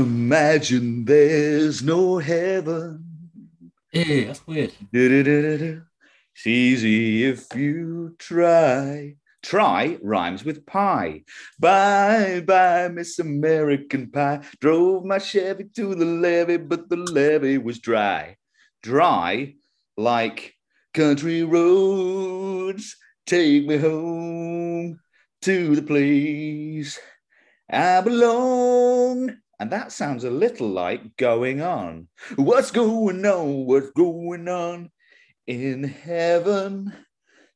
Imagine there's no heaven. Yeah, that's weird. Du-du-du-du-du. It's easy if you try. Try rhymes with pie. Bye bye, Miss American Pie. Drove my Chevy to the levee, but the levee was dry. Dry like country roads. Take me home to the place I belong. And that sounds a little like going on. What's going on? What's going on in heaven?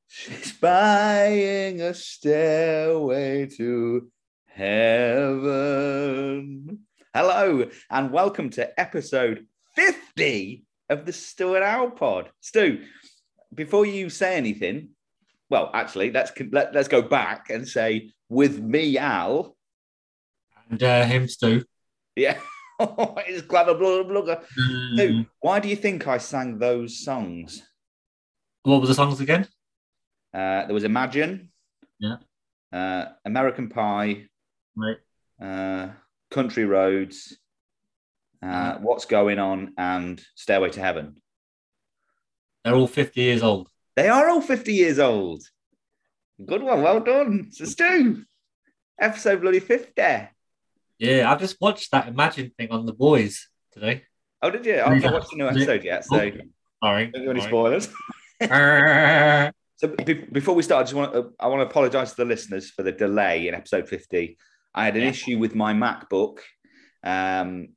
She's buying a stairway to heaven. Hello, and welcome to episode 50 of the Stu and Al pod. Stu, before you say anything, well, actually, let's let, let's go back and say with me, Al. And uh, him, Stu. Yeah. it's clever blugger blugger. Mm. Why do you think I sang those songs? What were the songs again? Uh, there was Imagine, Yeah. uh, American Pie, Right. uh, Country Roads, uh, What's Going On, and Stairway to Heaven. They're all 50 years old. They are all 50 years old. Good one. Well done. So, Stu, episode bloody 50. Yeah, I've just watched that Imagine thing on The Boys today. Oh, did you? I've not watched the new episode yet, so Sorry. don't do any spoilers. So be- before we start, I just want to, I want to apologise to the listeners for the delay in episode 50. I had an Yeah. issue with my MacBook. Um,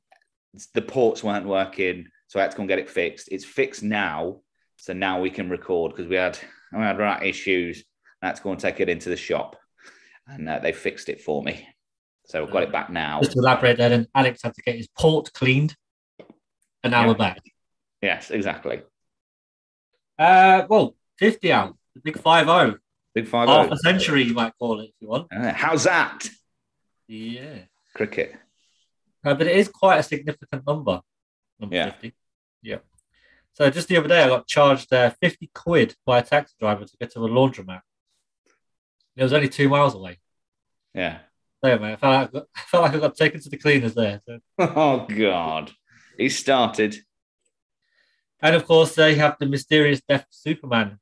the ports weren't working, so I had to go and get it fixed. It's fixed now, so now we can record because we had we had right issues. I had to go and take it into the shop, and uh, they fixed it for me. So we've got it back now. just to elaborate there, then Alex had to get his port cleaned. And now Yeah. we're back. Yes, exactly. Uh, well, 50 out. The big 5 0. Big five. Half a century, you might call it if you want. Uh, how's that? Yeah. Cricket. Uh, but it is quite a significant number, number Yeah. 50. Yeah. So just the other day, I got charged uh, 50 quid by a taxi driver to get to a laundromat. It was only two miles away. Yeah. So, man, I felt like I, got, I felt like I got taken to the cleaners there. So. Oh God, he started. And of course, they have the mysterious death of Superman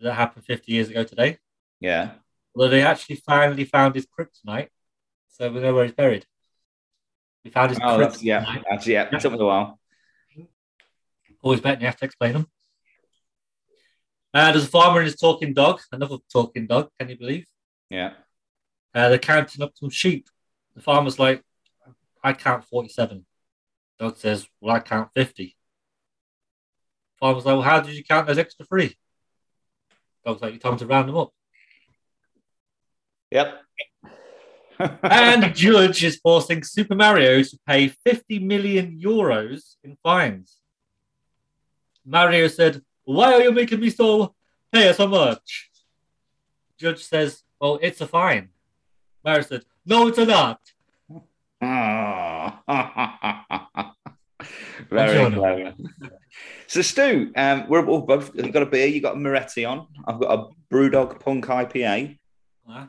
that happened 50 years ago today. Yeah. Although they actually finally found his kryptonite. So we know where he's buried. We found his Oh, that's, yeah. kryptonite. That's yeah. It took me a while. Always bet you have to explain them. Uh, there's a farmer and his talking dog, another talking dog, can you believe? Yeah. Uh, they're counting up some sheep. The farmer's like, I count 47. Dog says, Well, I count 50. Farmer's like, Well, how did you count those extra three? Dog's like, You told me to round them up. Yep. And judge is forcing Super Mario to pay 50 million euros in fines. Mario said, Why are you making me so pay so much? Judge says, Well, it's a fine. Said, No, it's not. Very clever. So, Stu, um, we're all both you got a beer, you got a Moretti on. I've got a Brewdog Punk IPA. Huh?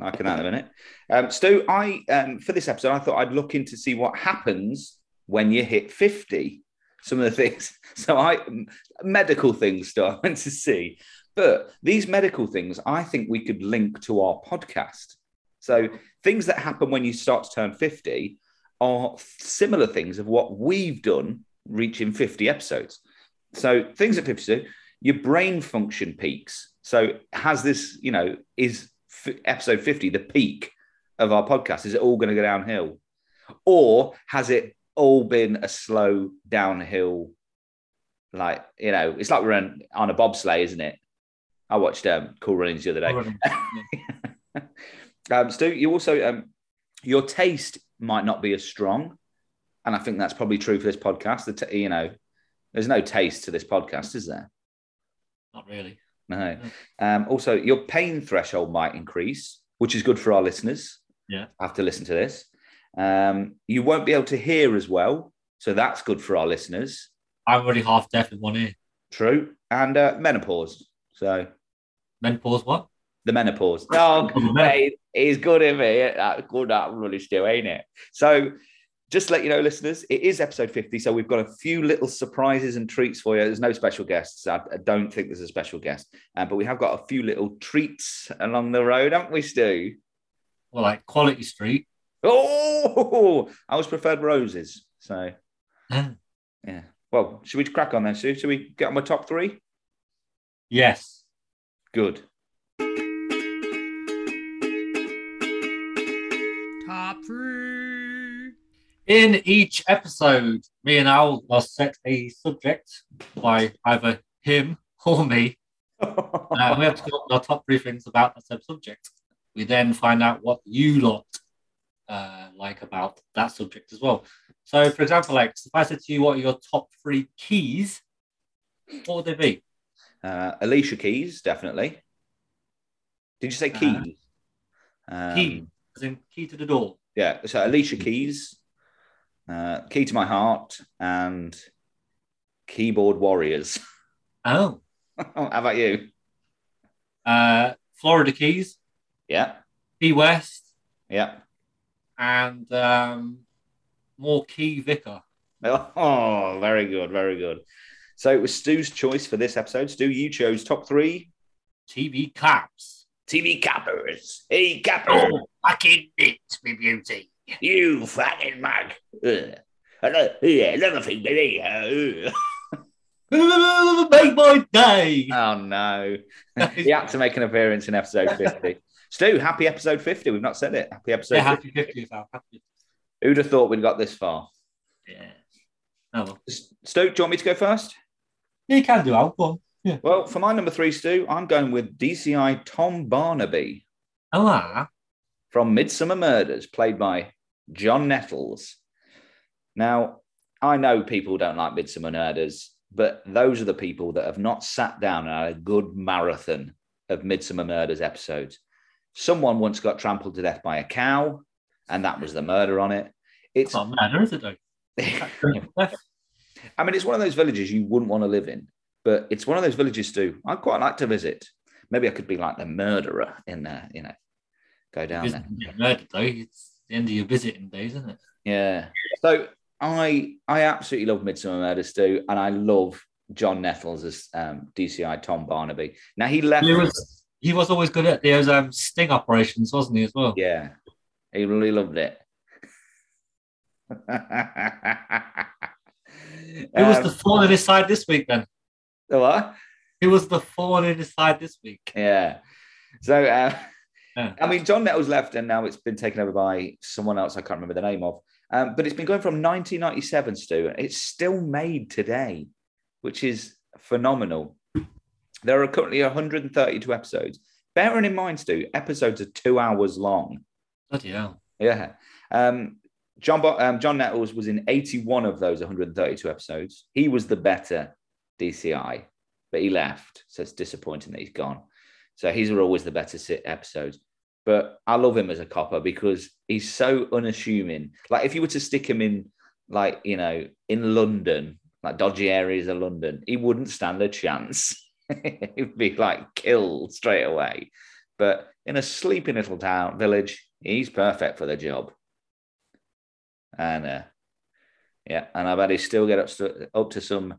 I can in a minute. Um, Stu, I um, for this episode, I thought I'd look into see what happens when you hit 50. Some of the things. So I medical things Stu, I went to see. But these medical things, I think we could link to our podcast. So things that happen when you start to turn 50 are similar things of what we've done reaching 50 episodes. So things at 50, your brain function peaks. So has this, you know, is f- episode 50 the peak of our podcast? Is it all going to go downhill? Or has it all been a slow downhill? Like, you know, it's like we're on, on a bobsleigh, isn't it? I watched um, Cool Runnings the other day. um, Stu, you also um, your taste might not be as strong, and I think that's probably true for this podcast. The t- you know, there's no taste to this podcast, is there? Not really. No. Um, also, your pain threshold might increase, which is good for our listeners. Yeah. have to listen to this. Um, you won't be able to hear as well, so that's good for our listeners. I'm already half deaf in one ear. True, and uh, menopause. So Menopause what? The menopause. Men- mate, it's good in me. That's good, that really still, ain't it? So just to let you know, listeners, it is episode 50. So we've got a few little surprises and treats for you. There's no special guests. I, I don't think there's a special guest, uh, but we have got a few little treats along the road, haven't we, Stu? Well, like Quality Street. Oh, I always preferred roses. So, Yeah. yeah. Well, should we crack on then, Stu? Should we get on my top three? Yes. Good. Top three. In each episode, me and Al will set a subject by either him or me. Uh, we have to come up with our top three things about that same subject. We then find out what you lot uh, like about that subject as well. So, for example, like if I said to you, what are your top three keys? What would they be? Uh, Alicia Keys, definitely. Did you say Uh, keys? Um, Key, as in key to the door. Yeah. So Alicia Keys, uh, Key to My Heart, and Keyboard Warriors. Oh, How about you? uh, Florida Keys, Yeah. Key West, Yeah. and um, more Key Vicar. Oh, very good. Very good. So it was Stu's choice for this episode. Stu, you chose top three TV Caps. TV cappers. Hey, cappers. Oh, fucking it, me beauty. You fucking mug. Ugh. Another, yeah, another thing, baby. Uh, Make my day. oh, no. he had to make an appearance in episode 50. Stu, happy episode 50. We've not said it. Happy episode yeah, 50. happy 50th, Al. Happy. Who'd have thought we'd got this far? Yeah. Oh, well. Stu, do you want me to go first? You can do, I'll Go on. Yeah. Well, for my number three, Stu, I'm going with DCI Tom Barnaby ah. from Midsomer Murders, played by John Nettles. Now, I know people don't like Midsomer Murders, but those are the people that have not sat down and had a good marathon of Midsomer Murders episodes. Someone once got trampled to death by a cow, and that was the murder on it. It's, not matter, is it. I mean, it's one of those villages you wouldn't want to live in, but it's one of those villages too. I'd quite like to visit. Maybe I could be like the murderer in there, you know, go down there. Murdered, though. It's the end of your visiting days, isn't it? Yeah. So I I absolutely love Midsomer Murders too, and I love John Nettles as um, DCI Tom Barnaby. Now he left. He was, he was always good at those um, sting operations, wasn't he, as well? Yeah, he really loved it. Who was Um, the thorn in his side this week, then? The what? It was the thorn in his side this week? Yeah. So, uh, Yeah. I mean, John Nettles left and now it's been taken over by someone else I can't remember the name of. Um, but it's been going from 1997, Stu. It's still made today, which is phenomenal. There are currently 132 episodes. Bearing in mind, Stu, episodes are two hours long. Bloody hell. Yeah. Um, John um, John Nettles was in 81 of those 132 episodes. He was the better DCI, but he left. So it's disappointing that he's gone. So these are always the better episodes. But I love him as a copper because he's so unassuming. Like if you were to stick him in, like, you know, in London, like dodgy areas of London, he wouldn't stand a chance. He'd be like killed straight away. But in a sleepy little town village, he's perfect for the job. And uh, yeah, and I bet he still get up to, up to some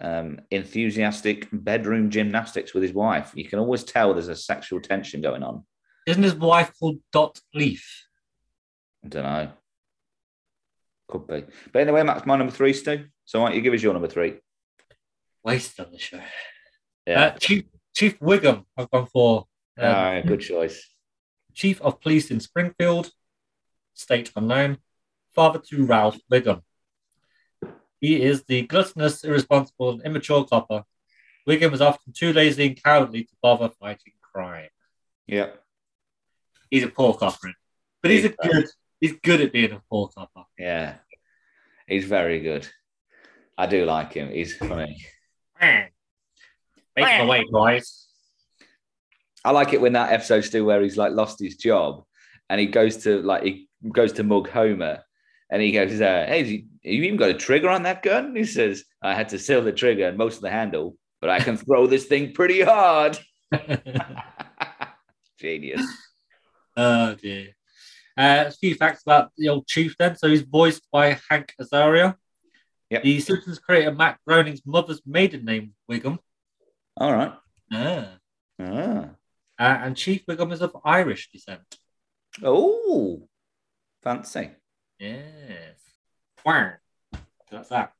um, enthusiastic bedroom gymnastics with his wife. You can always tell there's a sexual tension going on. Isn't his wife called Dot Leaf? I don't know. Could be. But anyway, that's my number three, Stu. So why don't you give us your number three? Waste on the show. Yeah. Uh, Chief Chief Wiggum, I've gone for. Um, right, good choice. Chief of Police in Springfield, state unknown, father to Ralph Wiggum. He is the gluttonous, irresponsible, and immature copper. Wiggum is often too lazy and cowardly to bother fighting crime. Yeah. He's a poor copper, but he's a good. He's good at being a poor copper. Yeah. He's very good. I do like him. He's funny. Make the way, boys. I like it when that episode still where he's like lost his job and he goes to like he goes to mug Homer and he goes, uh, "Hey, you, you even got a trigger on that gun?" He says, "I had to seal the trigger and most of the handle, but I can throw this thing pretty hard." Genius. oh dear. Uh, a few facts about the old chief then. So he's voiced by Hank Azaria. Yep. The Simpsons creator Matt Groening's mother's maiden name, Wiggum. All right. Ah. Ah. Uh, and Chief Wiggum is of Irish descent. Oh, fancy. Yes. Wow. That's that.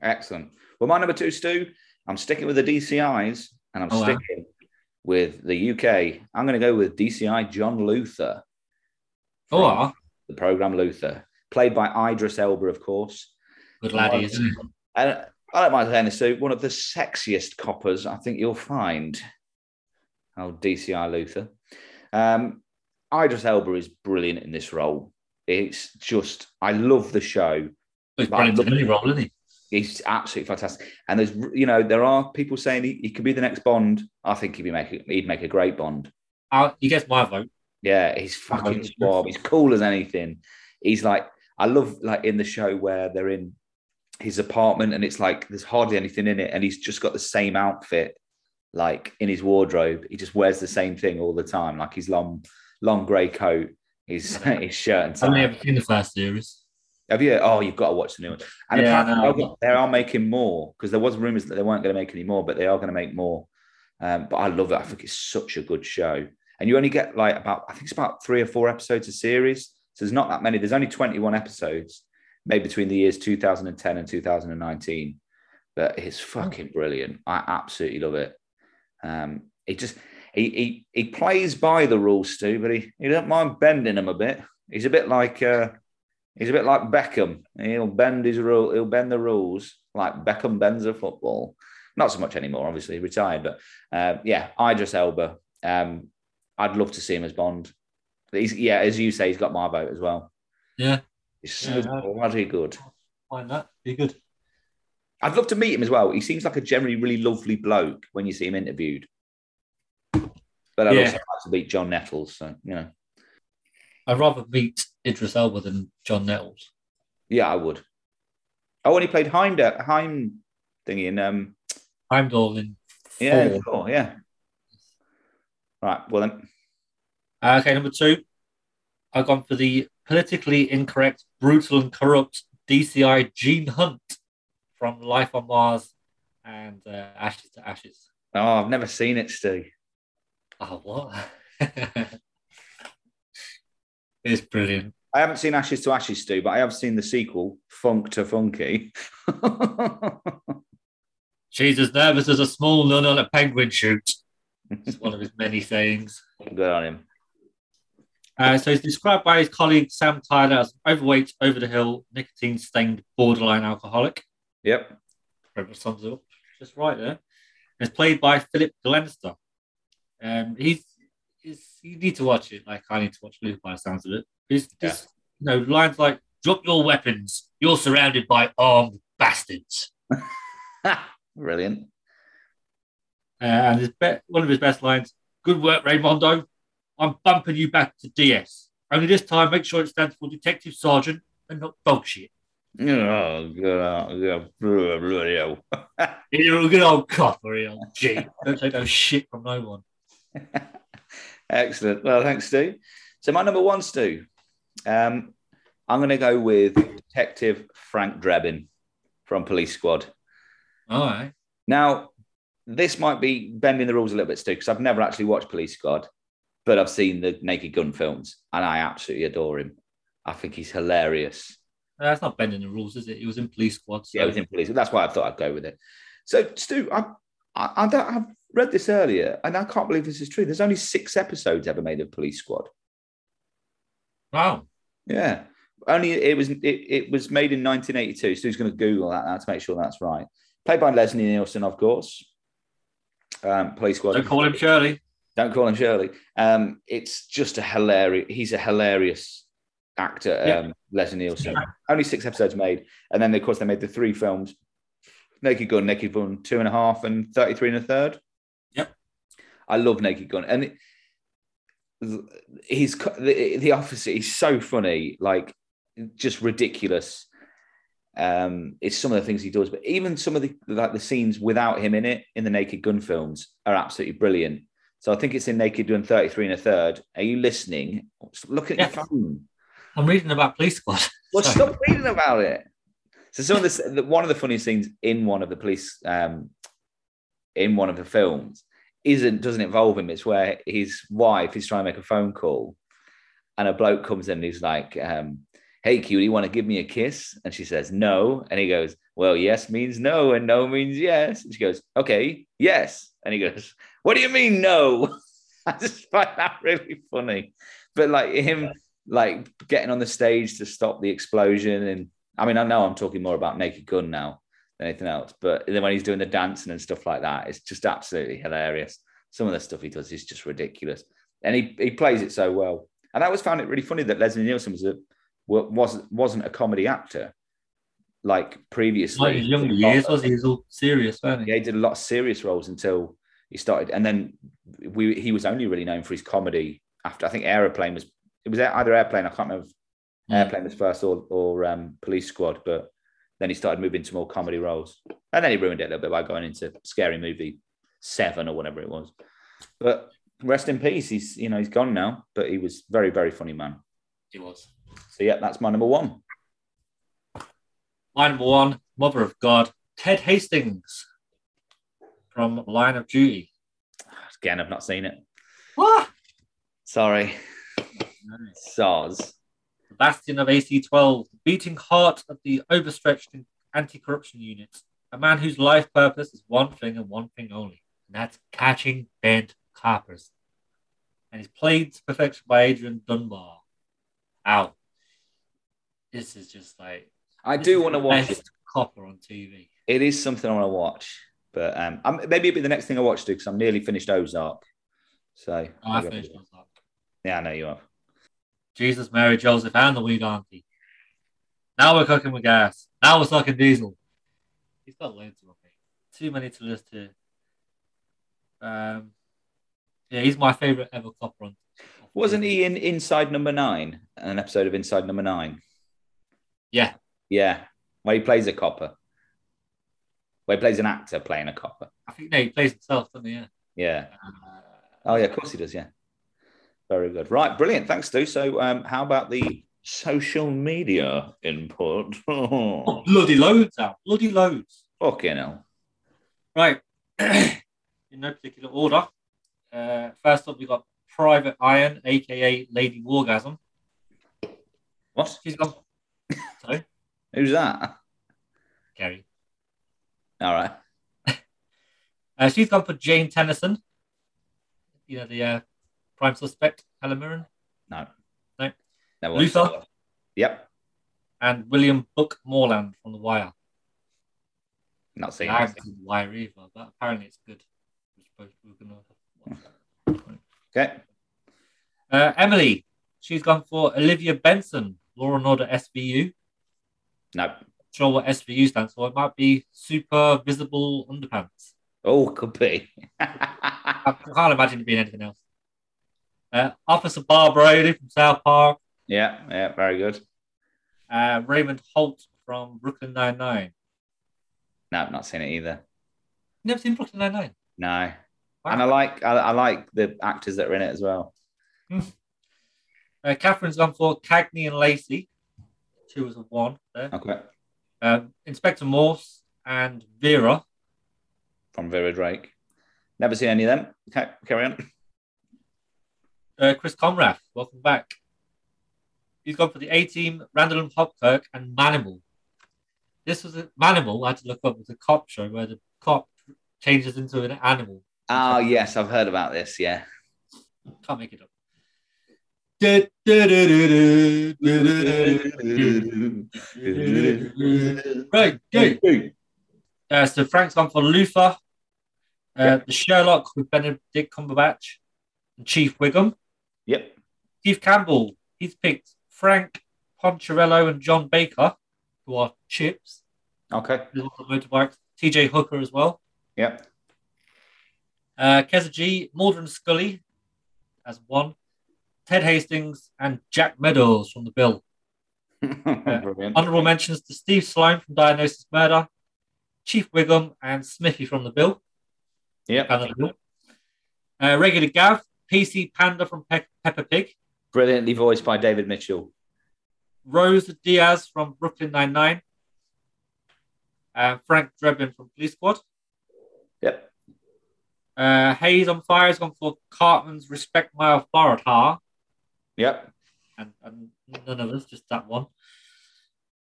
Excellent. Well, my number two, Stu, I'm sticking with the DCIs and I'm Oh, wow. sticking with the UK. I'm going to go with DCI John Luther, Oh, ah. the program Luther, played by Idris Elba, of course. good laddie, isn't he? And I don't mind saying this, Stu, one of the sexiest coppers I think you'll find. Oh, DCI Luther. Um, Idris Elba is brilliant in this role. It's just, I love the show. He's brilliant love- role, isn't he? He's absolutely fantastic. And there's, you know, there are people saying he, he could be the next Bond. I think he'd be making, he'd make a great Bond. Uh, he gets my vote. Yeah, he's fucking suave. He's cool as anything. He's like, I love like in the show where they're in his apartment and it's like there's hardly anything in it, and he's just got the same outfit like in his wardrobe. He just wears the same thing all the time, like his long, long grey coat, his his shirt and I've tie. ever seen the first series. Have you? Oh, you've got to watch the new one. And Yeah, apparently no. they are making more because there was rumors that they weren't going to make any more, but they are going to make more. Um, but I love it. I think it's such a good show. And you only get like about, I think it's about three or four episodes a series. So there's not that many. There's only 21 episodes made between the years 2010 and 2019. But it's fucking brilliant. I absolutely love it. Um, he just he, he he plays by the rules, Stu, but he, he don't mind bending them a bit. He's a bit like uh, he's a bit like Beckham. He'll bend his rule. He'll bend the rules like Beckham bends a football. Not so much anymore, obviously retired. But uh, yeah, Idris Elba. Um, I'd love to see him as Bond. He's yeah, as you say, he's got my vote as well. Yeah, He's so Yeah. bloody good. find that be good. I'd love to meet him as well. He seems like a generally really lovely bloke when you see him interviewed. But I'd Yeah. also like to beat John Nettles. So you know, I'd rather beat Idris Elba than John Nettles. yeah, I would. Oh, when he played Heimdall, Heim thingy in um, Heimdall in yeah, Thor. yeah. Right. Well then, Uh, okay, number two. I've gone for the politically incorrect, brutal, and corrupt DCI Gene Hunt from Life on Mars and uh, Ashes to Ashes. oh, I've never seen it, Stu. Oh, what? it's brilliant. I haven't seen Ashes to Ashes, Stu, but I have seen the sequel, Funk to Funky. She's as nervous as a small nun on a penguin shoot. It's one of his many sayings. Good on him. Uh, so he's described by his colleague Sam Tyler as overweight, over the hill, nicotine stained, borderline alcoholic. Yep. Sums it up just right there. And it's played by Philip Glenister. Um, he's, he's you need to watch it. Like I need to watch Luke by the sounds of it. He's just you know lines like "Drop your weapons. You're surrounded by armed bastards." Brilliant. Uh, and his be- one of his best lines: "Good work, Raymondo. I'm bumping you back to DS. Only this time, make sure it stands for Detective Sergeant and not dog shit. Oh, good. oh, good. A good old cop, or old G. Don't take no shit from no one." Excellent. Well, thanks, Stu. So my number one, Stu. Um, I'm going to go with Detective Frank Drebin from Police Squad. All right. Now, this might be bending the rules a little bit, Stu, because I've never actually watched Police Squad, but I've seen the Naked Gun films, and I absolutely adore him. I think he's hilarious. Uh, That's not bending the rules, is it? He was in police squad. So. Yeah, within police. That's why I thought I'd go with it. So, Stu, I, I, I don't, I've read this earlier, and I can't believe this is true. There's only six episodes ever made of Police Squad. Wow. Yeah, only it was it, it was made in 1982. So Stu's going to Google that now to make sure that's right. Played by Leslie Nielsen, of course. Um, Police Squad. Don't call him Shirley. Don't call him Shirley. Um, it's just a hilarious. He's a hilarious actor, Yeah. um, Leslie Nielsen. Only six episodes made, and then of course they made the three films: Naked Gun, Naked Gun, two and a half, and thirty-three and a third. I love Naked Gun, and it, he's the, the officer. He's so funny, like just ridiculous. Um, it's some of the things he does, but even some of the like the scenes without him in it in the Naked Gun films are absolutely brilliant. So I think it's in Naked Gun 33 and a third. Are you listening? Look at your phone. I'm reading about Police Squad. Well, Sorry. stop reading about it. So some of this, the, one of the funniest scenes in one of the police, um, in one of the films, isn't doesn't involve him. It's where his wife is trying to make a phone call, and a bloke comes in and he's like, um, "Hey, cutie, want to give me a kiss?" And she says, "No," and he goes, "Well, yes means no, and no means yes." And she goes, "Okay, yes," and he goes, "What do you mean no?" I just find that really funny. But like him, like getting on the stage to stop the explosion, and I mean, I know I'm talking more about Naked Gun now anything else, but then when he's doing the dancing and stuff like that, it's just absolutely hilarious. Some of the stuff he does is just ridiculous, and he he plays it so well. And I always found it really funny that Leslie Nielsen was a wasn't wasn't a comedy actor like previously. Like his younger years, was he? He was all serious, wasn't he? Yeah, he did a lot of serious roles until he started, and then we he was only really known for his comedy after I think Aeroplane was it was either Airplane I can't remember if Mm. Airplane was first or or um, Police Squad, but then he started moving to more comedy roles, and then he ruined it a little bit by going into Scary Movie Seven or whatever it was. But rest in peace. He's you know he's gone now, but he was very very funny man. He was. So yeah, that's my number one. My number one, Mother of God, Ted Hastings from Line of Duty. Again, I've not seen it. What? Sorry, Soz. Bastion of AC-12, the beating heart of the overstretched anti-corruption unit. A man whose life purpose is one thing and one thing only, and that's catching bent coppers. And he's played to perfection by Adrian Dunbar. Ow. This is just like I do want to watch copper on TV. it is something I want to watch, but um, I'm, maybe it'll be the next thing I watch too because I'm nearly finished Ozark. So Oh, I finished up. yeah, I know you have. Jesus, Mary, Joseph, and the wee donkey. Now we're cooking with gas. Now we're sucking diesel. He's got loads of them. Too many to list here. Um, yeah, he's my favorite ever copper on. Wasn't he in Inside Number Nine, an episode of Inside Number Nine? Yeah, Yeah, where he plays a copper. Where he plays an actor playing a copper. I think no, he plays himself, doesn't he? Yeah. Yeah. Uh, Oh yeah, of course he does. Yeah. Very good. Right, brilliant. Thanks, Stu. So, um, how about the social media input? oh, bloody loads out. Bloody loads. Fucking hell. Right. In no particular order. Uh, first up, we got Private Iron, aka Lady Wargasm. What? She's gone. Sorry, Who's that? Gary. All right. Uh, she's gone for Jane Tennyson. You know, the uh, prime suspect, Helen Mirren, No. No. Never Luther? watched. Yep. and William Bunk Moreland from The Wire. Not seen I haven't seen The Wire either, but apparently it's good. We're supposed we're gonna watch that. Okay. Uh, Emily, she's gone for Olivia Benson, Law and Order SVU. No. Sure what SVU stands for. It might be Super Visible Underpants. Oh, could be. I can't imagine it being anything else. Uh, Officer Barbrady from South Park. yeah, yeah, very good. Uh, Raymond Holt from Brooklyn Nine-Nine. No, I've not seen it either. Never seen Brooklyn Nine-Nine. No. And I like I, I like the actors that are in it as well. Uh, Catherine's gone for Cagney and Lacey. Two was a one there. Okay. Um, Inspector Morse and Vera. From Vera Drake. Never seen any of them. Okay, carry on. Uh, Chris Conrath, welcome back. He's gone for the A team, Randall and Hopkirk and Manimal. This was a Manimal, I had to look up, was a cop show where the cop changes into an animal. Oh yes, I've heard about this. Yeah. Can't make it up. Right, go. Uh, so Frank's gone for Luther, uh, the Sherlock with Benedict Cumberbatch, and Chief Wiggum. Yep. Steve Campbell, he's picked Frank Poncherello and John Baker, who are chips, Okay. motorbikes. TJ Hooker as well. Yep. Uh, Keza G, Maldron Scully as one. Ted Hastings and Jack Meadows from the bill. Brilliant. Honorable mentions to Steve Sloan from Diagnosis Murder, Chief Wiggum and Smithy from the bill. Yep. the bill. Uh, regular Gav, PC Panda from Pe- Peppa Pig. Brilliantly voiced by David Mitchell. Rose Diaz from Brooklyn Nine-Nine. Uh, Frank Drebin from Police Squad. Yep. Uh, Hayes on Fire has gone for Cartman's Respect My Authority. Yep. And, and none of us, just that one.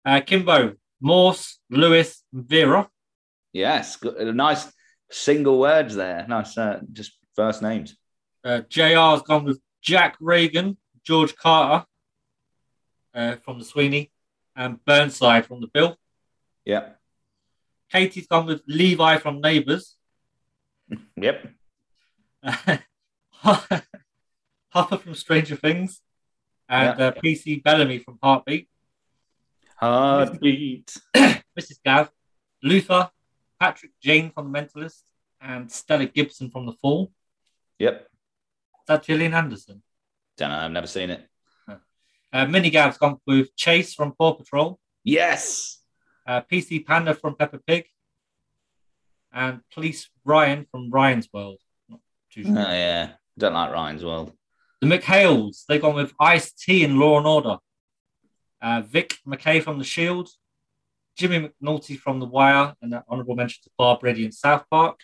Uh, Kimbo, Morse, Lewis, Vera. Yes. Good. uh, Nice single words there. Nice. Uh, just first names. Uh, JR has gone with Jack Regan, George Carter uh, from the Sweeney, and Burnside from the Bill. Yep. Katie's gone with Levi from Neighbours. Yep. Hopper from Stranger Things. And uh, PC Bellamy from Heartbeat. Heartbeat. Mrs. Gav, Luther, Patrick Jane from The Mentalist, and Stella Gibson from The Fall. Yep. That Gillian Anderson? Don't know. I've never seen it. Uh, Mini Gav's gone with Chase from Paw Patrol, Yes. uh, PC Panda from Peppa Pig, and Police Ryan from Ryan's World. Not too Oh, yeah. Don't like Ryan's World. The McHales, they've gone with Ice T and Law and Order. Uh, Vic Mackey from The Shield, Jimmy McNulty from The Wire, and that honourable mention to Barbrady in South Park.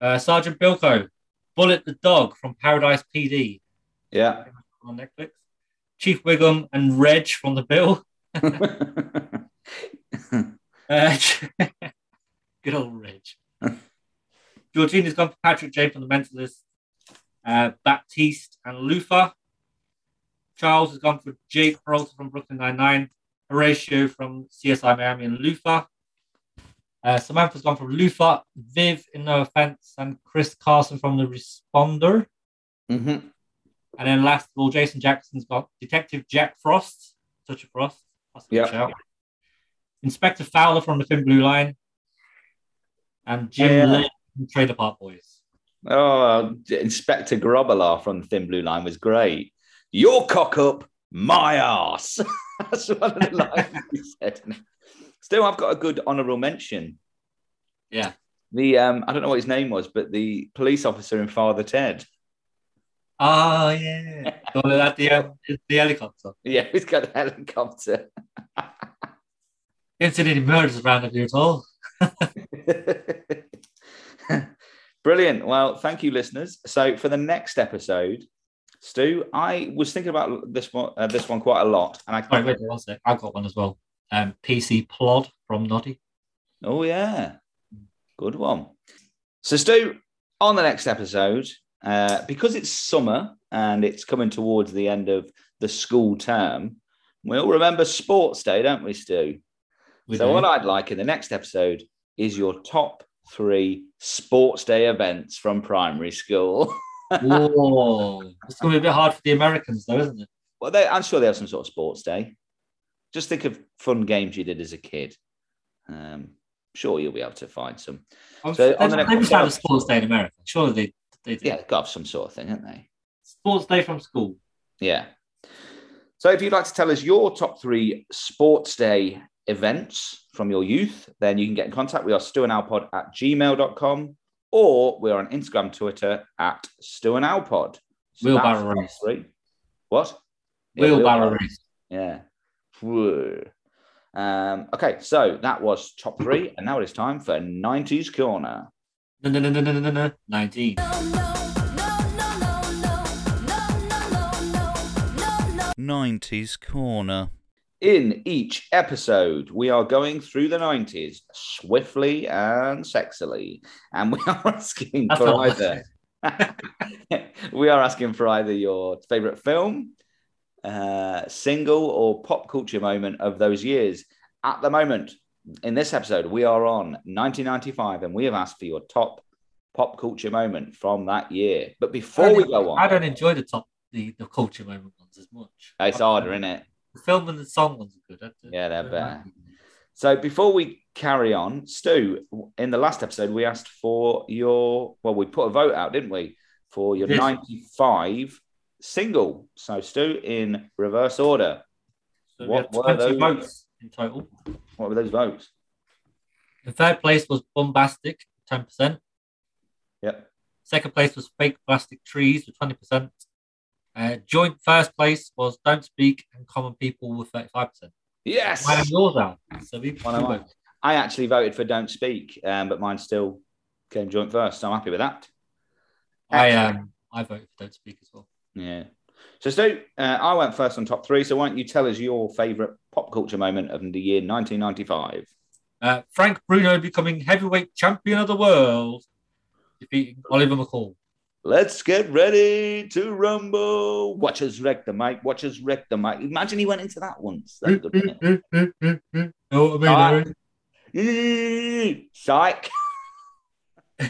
Uh, Sergeant Bilko, Bullet the Dog from Paradise PD Yeah. on Netflix. Chief Wiggum and Reg from The Bill. Uh, good old Reg. Georgina's gone for Patrick J from The Mentalist. Uh, Baptiste and Luther. Charles has gone for Jake Peralta from Brooklyn Nine-Nine. Horatio from CSI Miami and Luther. Uh, Samantha's gone from Lufa, Viv in No Offense, and Chris Carson from The Responder. hmm And then last of all, Jason Jackson's got Detective Jack Frost, Touch of Frost. Yeah. Inspector Fowler from the Thin Blue Line. And Jim Yeah. Lynn from Trailer Park Boys. Oh, Inspector Grobbelaar from The Thin Blue Line was great. Your cock up, my ass. That's one of the lines he said. Still, I've got a good honourable mention. Yeah. The um, I don't know what his name was, but the police officer in Father Ted. Oh, yeah. The, the helicopter. Yeah, he's got a helicopter. Any murders around at all. Brilliant. Well, thank you, listeners. So for the next episode, Stu, I was thinking about this one, uh, this one quite a lot, and I Sorry, wait one sec. I've got one as well. Um, PC Plod from Noddy. Oh yeah, good one. So Stu, on the next episode, uh, because it's summer and it's coming towards the end of the school term, we all remember Sports Day, don't we, Stu? We so do. what I'd like in the next episode is your top three Sports Day events from primary school. Whoa. It's going to be a bit hard for the Americans, though, isn't it? well, they, I'm sure they have some sort of Sports Day. Just think of fun games you did as a kid. Um, sure, you'll be able to find some. So on the they must have a sports day in America. Surely they, they do. Yeah, got to have some sort of thing, haven't they? Sports day from school. Yeah. So if you'd like to tell us your top three sports day events from your youth, then you can get in contact with us, stuandalpod at gmail.com, or we're on Instagram, Twitter at stuandalpod. So Wheelbarrow that's the top race. Three. What? Yeah, Wheelbarrow race. Yeah. Whoa. Um, okay, so that was top three, and now it is time for 90s Corner. No, no, no, no, no, no, no. 19. 90s Corner. In each episode, we are going through the 90s swiftly and sexily. And we are asking That's for either. we are asking for either your favorite film, uh, single, or pop culture moment of those years. At the moment, in this episode, we are on 1995 and we have asked for your top pop culture moment from that year. But before we go on, I don't enjoy the top, the, the culture moment ones as much. it's harder, isn't it? The film and the song ones are good. Yeah, they're better. So before we carry on, Stu, in the last episode, we asked for your, well, we put a vote out, didn't we, for your Yes. 95 single. So, Stu, in reverse order, So What we were had 20 those? votes in total. what were those votes? The third place was Boombastic, 10%. Yep. Second place was Fake Plastic Trees with 20%. Uh, joint first place was Don't Speak and Common People with 35%. Yes. Mine and yours, Al. So we. I actually voted for Don't Speak, um, but mine still came joint first. So I'm happy with that. I um I voted for Don't Speak as well. Yeah. So, Stu, uh, I went first on top three. So, why don't you tell us your favourite pop culture moment of the year 1995? Uh, Frank Bruno becoming heavyweight champion of the world, defeating Oliver McCall. Let's get ready to rumble. Watch us wreck the mic. Watch us wreck the mic. Imagine he went into that once. That's good, wasn't it? know what I mean? Aaron? Psych. do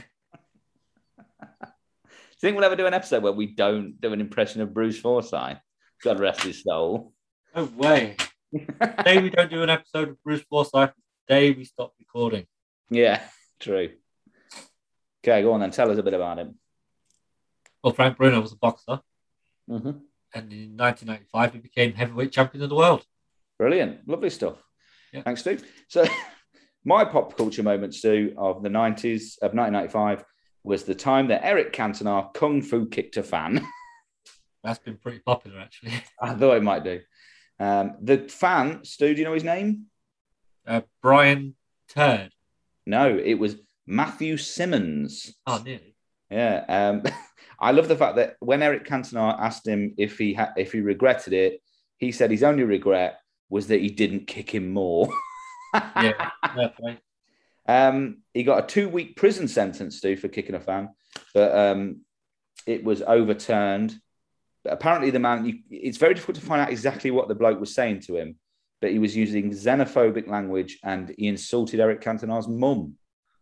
you think we'll ever do an episode where we don't do an impression of Bruce Forsyth? God rest his soul. No way. The day we don't do an episode of Bruce Forsyth, the day we stop recording. Yeah, true. Okay, go on then. Tell us a bit about him. Well, Frank Bruno was a boxer, Mm-hmm. and in 1995 he became heavyweight champion of the world. Brilliant. Lovely stuff. Yeah. Thanks, Stu. So, my pop culture moments, Stu, of the 90s, of 1995, was the time that Eric Cantona kung fu kicked a fan. That's been pretty popular, actually. I thought it might do. Um, the fan, Stu, do you know his name? Uh, Brian Turd. No, it was Matthew Simmons. Oh, nearly. Yeah. Um, I love the fact that when Eric Cantona asked him if he ha- if he regretted it, he said his only regret was that he didn't kick him more. Yeah. Um, he got a two week prison sentence, Stu, for kicking a fan, but um, it was overturned. But apparently, the man, you, it's very difficult to find out exactly what the bloke was saying to him, but he was using xenophobic language and he insulted Eric Cantona's mum.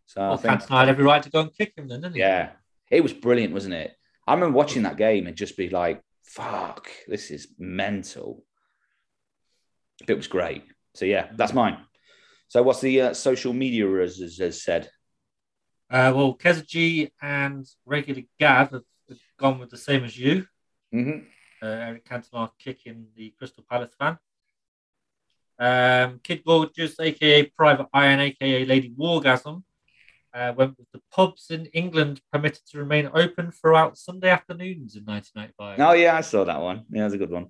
So I think, Cantona had every right to go and kick him then, didn't he? yeah, it was brilliant, wasn't it? I remember watching that game and just be like, fuck, this is mental. It was great. So, yeah, that's mine. So, what's the uh, social media has, said? Uh, well, Keza G and regular Gav have have gone with the same as you. Mm-hmm. Uh, Eric Cantona kicking the Crystal Palace fan. Um, Kid Gorgeous, aka Private Iron, aka Lady Wargasm, uh, went with the pubs in England permitted to remain open throughout Sunday afternoons in 1995. Oh, yeah, I saw that one. Yeah, that's a good one.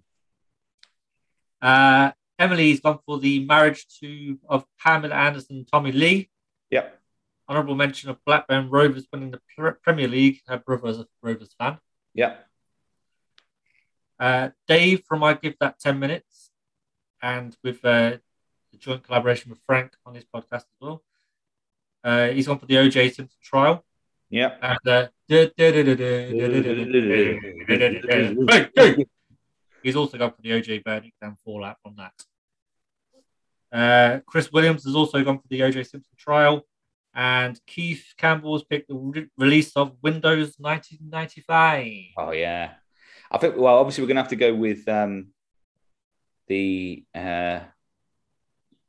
Uh, Emily's gone for the marriage to of Pamela Anderson and Tommy Lee. Yep. Honourable mention of Blackburn Rovers winning the Pre- Premier League. Her brother is a Rovers fan. Yep. Uh, Dave from I Give That 10 Minutes, and with uh, the joint collaboration with Frank on his podcast as well. Uh, he's gone for the OJ Simpson trial. Yep. And uh. He's also gone for the OJ verdict and fallout from that. Uh, Chris Williams has also gone for the OJ Simpson trial. And Keith Campbell has picked the re- release of Windows 1995. Oh yeah. I think well, obviously we're gonna have to go with um the uh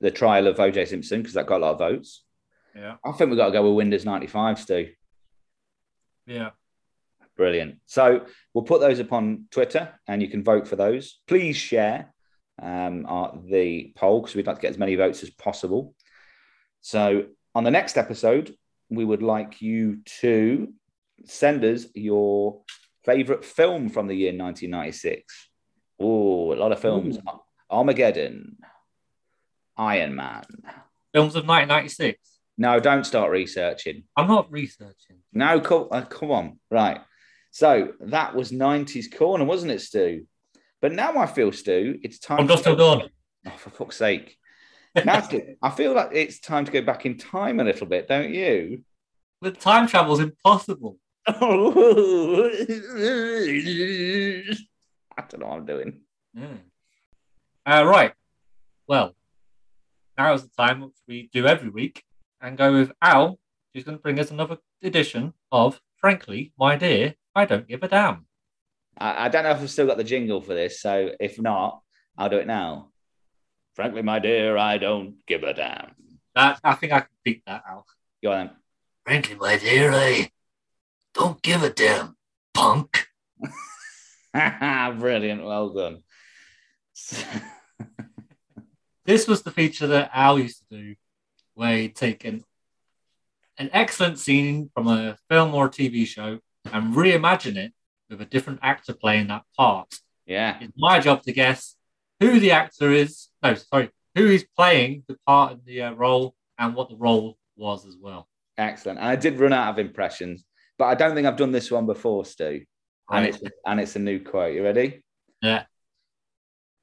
the trial of OJ Simpson because that got a lot of votes. Yeah. I think we've got to go with Windows 95, Stu. Yeah. Brilliant. So we'll put those upon Twitter and you can vote for those. Please share um, our, the poll because we'd like to get as many votes as possible. So on the next episode, we would like you to send us your favorite film from the year 1996. Oh, a lot of films. Armageddon, Iron Man. Films of 1996. No, don't start researching. I'm not researching. No, come, uh, come on. Right. So that was 90s corner, wasn't it, Stu? But now I feel, Stu, it's time. I'm just go- gone. Oh, for fuck's sake. Now, Stu, I feel like it's time to go back in time a little bit, don't you? But time travel's impossible. I don't know what I'm doing. Uh, right. Well, now is the time which we do every week and go with Al, who's going to bring us another edition of Frankly, My Dear, I Don't Give a Damn. I, I don't know if I've still got the jingle for this, so if not, I'll do it now. Frankly, my dear, I don't give a damn. That, I think I can beat that, Al. Go on. Frankly, my dear, I don't give a damn, punk. Brilliant. Well done. This was the feature that Al used to do, where he'd take an, an excellent scene from a film or a TV show and reimagine it with a different actor playing that part. Yeah. It's my job to guess who the actor is. No, sorry, who is playing the part in the uh, role and what the role was as well. Excellent. And I did run out of impressions, but I don't think I've done this one before, Stu. And Right. it's and it's a new quote. You ready? Yeah.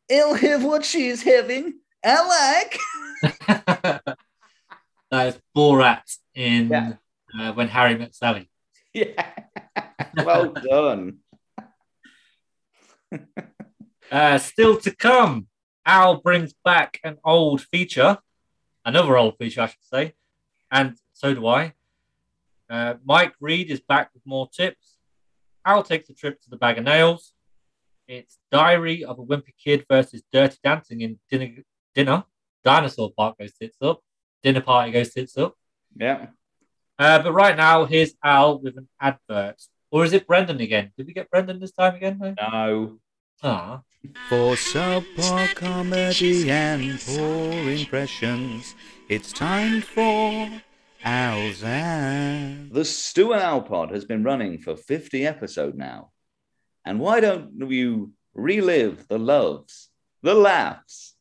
He'll have what she's having. I like. that is Borat in Yeah. uh, When Harry Met Sally. Yeah. well done. Uh, still to come, Al brings back an old feature, another old feature, I should say, and so do I. Uh, Mike Reid is back with more tips. Al takes a trip to the Bag of Nails. It's Diary of a Wimpy Kid versus Dirty Dancing in Dinner. dinner. Dinosaur Park goes tits up. Dinner Party goes tits up. Yeah. Uh, but right now, here's Al with an advert. Or is it Brendan again? Did we get Brendan this time again? No. No. Ah. For subpar comedy and poor impressions, it's time for Al's ad. The Stu and Al pod has been running for 50 episodes now. And why don't you relive the loves, the laughs,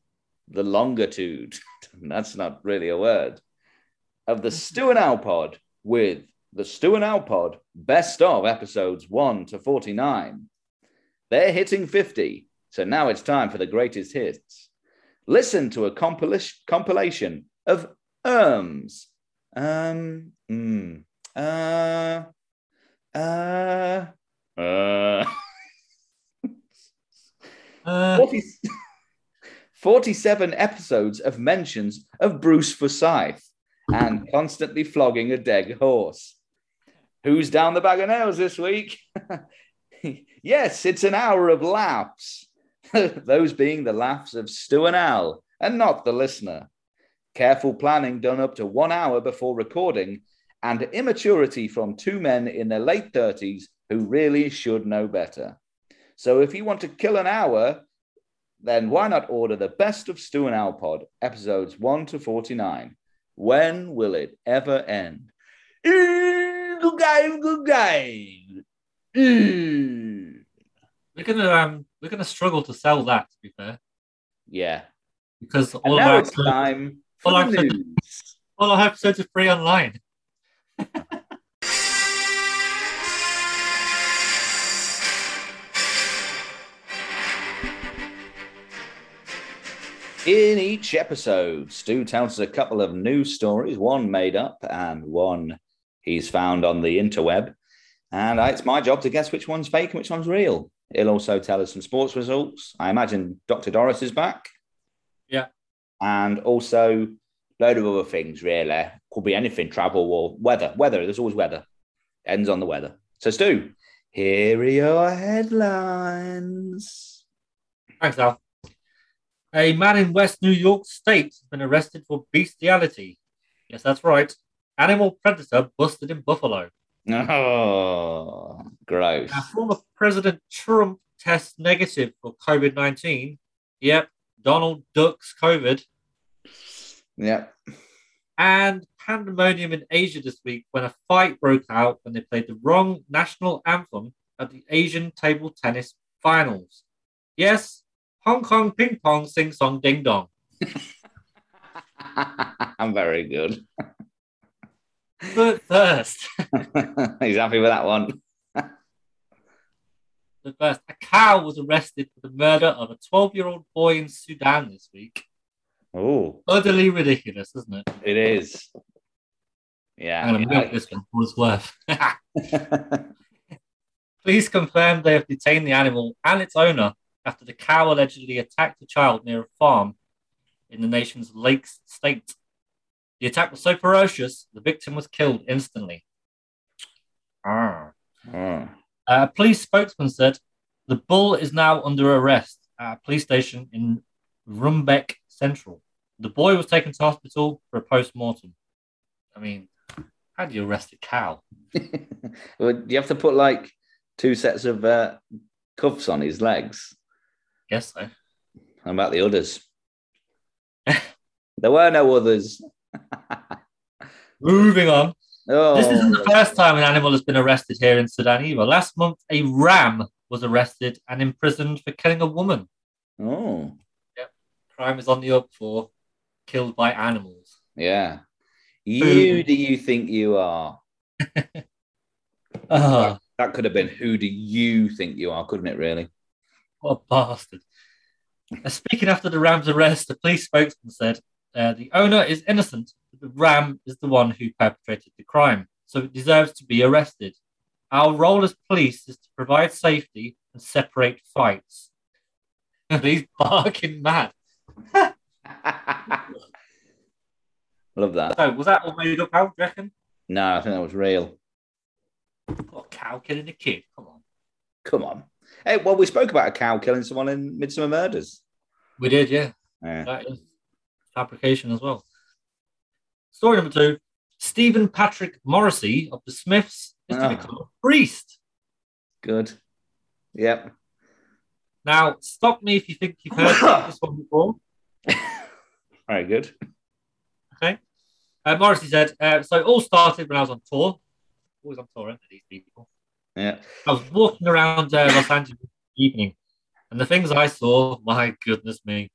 the longitude? That's not really a word. Of the Stu and Al pod with the Stu and Al pod best of episodes 1 to 49. They're hitting 50, so now it's time for the greatest hits. Listen to a compilation compilation of erms. Um, mm, uh, uh, uh, Uh, 40 47 episodes of mentions of Bruce Forsyth and constantly flogging a dead horse. Who's down the bag of nails this week? yes, it's an hour of laughs. Those being the laughs of Stu and Al, and not the listener. Careful planning done up to one hour before recording, and immaturity from two men in their late 30s who really should know better. So if you want to kill an hour, then why not order the best of Stu and Al Pod, episodes 1 to 49? When will it ever end? Good game, good game. Eh. we're gonna um we're gonna struggle to sell that to be fair Yeah. because And all of our it's time all our- all our episodes are free online. In each episode, Stu tells us a couple of news stories, one made up and one he's found on the interweb. And uh, it's my job to guess which one's fake and which one's real. He'll also tell us some sports results. I imagine Dr. Doris is back. Yeah. And also a load of other things, really. Could be anything, travel or weather. Weather, there's always weather. Ends on the weather. So, Stu, here are your headlines. Thanks, Al. A man in West New York State has been arrested for bestiality. Yes, that's right. Animal predator busted in Buffalo. Oh, gross. Now, former President Trump tests negative for COVID 19. Yep, Donald Duck's COVID. Yep. And pandemonium in Asia this week when a fight broke out when they played the wrong national anthem at the Asian table tennis finals. Yes, Hong Kong ping pong sing song ding dong. I'm very good. But first, He's happy with that one. but first, a cow was arrested for the murder of a 12 year old boy in Sudan this week. Oh, Utterly ridiculous, isn't it? it is. Yeah. I'm to milk this one for it's worth. Police confirmed they have detained the animal and its owner after the cow allegedly attacked a child near a farm in the nation's Lakes state. The attack was so ferocious, the victim was killed instantly. Ah. Oh. A police spokesman said the bull is now under arrest at a police station in Rumbek Central. The boy was taken to hospital for a post mortem. I mean, how do you arrest a cow? well, you have to put like two sets of uh, cuffs on his legs. Guess so. How about the others? there were no others. Moving on. Oh, This isn't the oh. first time an animal has been arrested here in Sudan either. Last month, a ram was arrested and imprisoned for killing a woman. Oh, Yep. Crime is on the up for killed by animals. yeah. You do you think you are? Oh, That could have been who do you think you are, couldn't it? Really? What a bastard. Speaking after the ram's arrest, the police spokesman said uh, the owner is innocent, but the ram is the one who perpetrated the crime, so it deserves to be arrested. Our role as police is to provide safety and separate fights. He's barking mad. Love that. So, was that all made up, Al? Do you reckon? No, I think that was real. What a cow killing a kid? Come on. Come on. Hey, well, we spoke about a cow killing someone in Midsomer Murders. We did, yeah. Yeah. That is fabrication as well. Story number two Stephen Patrick Morrissey of the Smiths is to Ah. become a priest. Good. Yep. Now, stop me if you think you've heard this one before. Very good. Okay. Uh, Morrissey said, uh, so it all started when I was on tour. Always on tour, aren't they, these people? Yeah. I was walking around uh, Los Angeles evening, and the things I saw, my goodness me.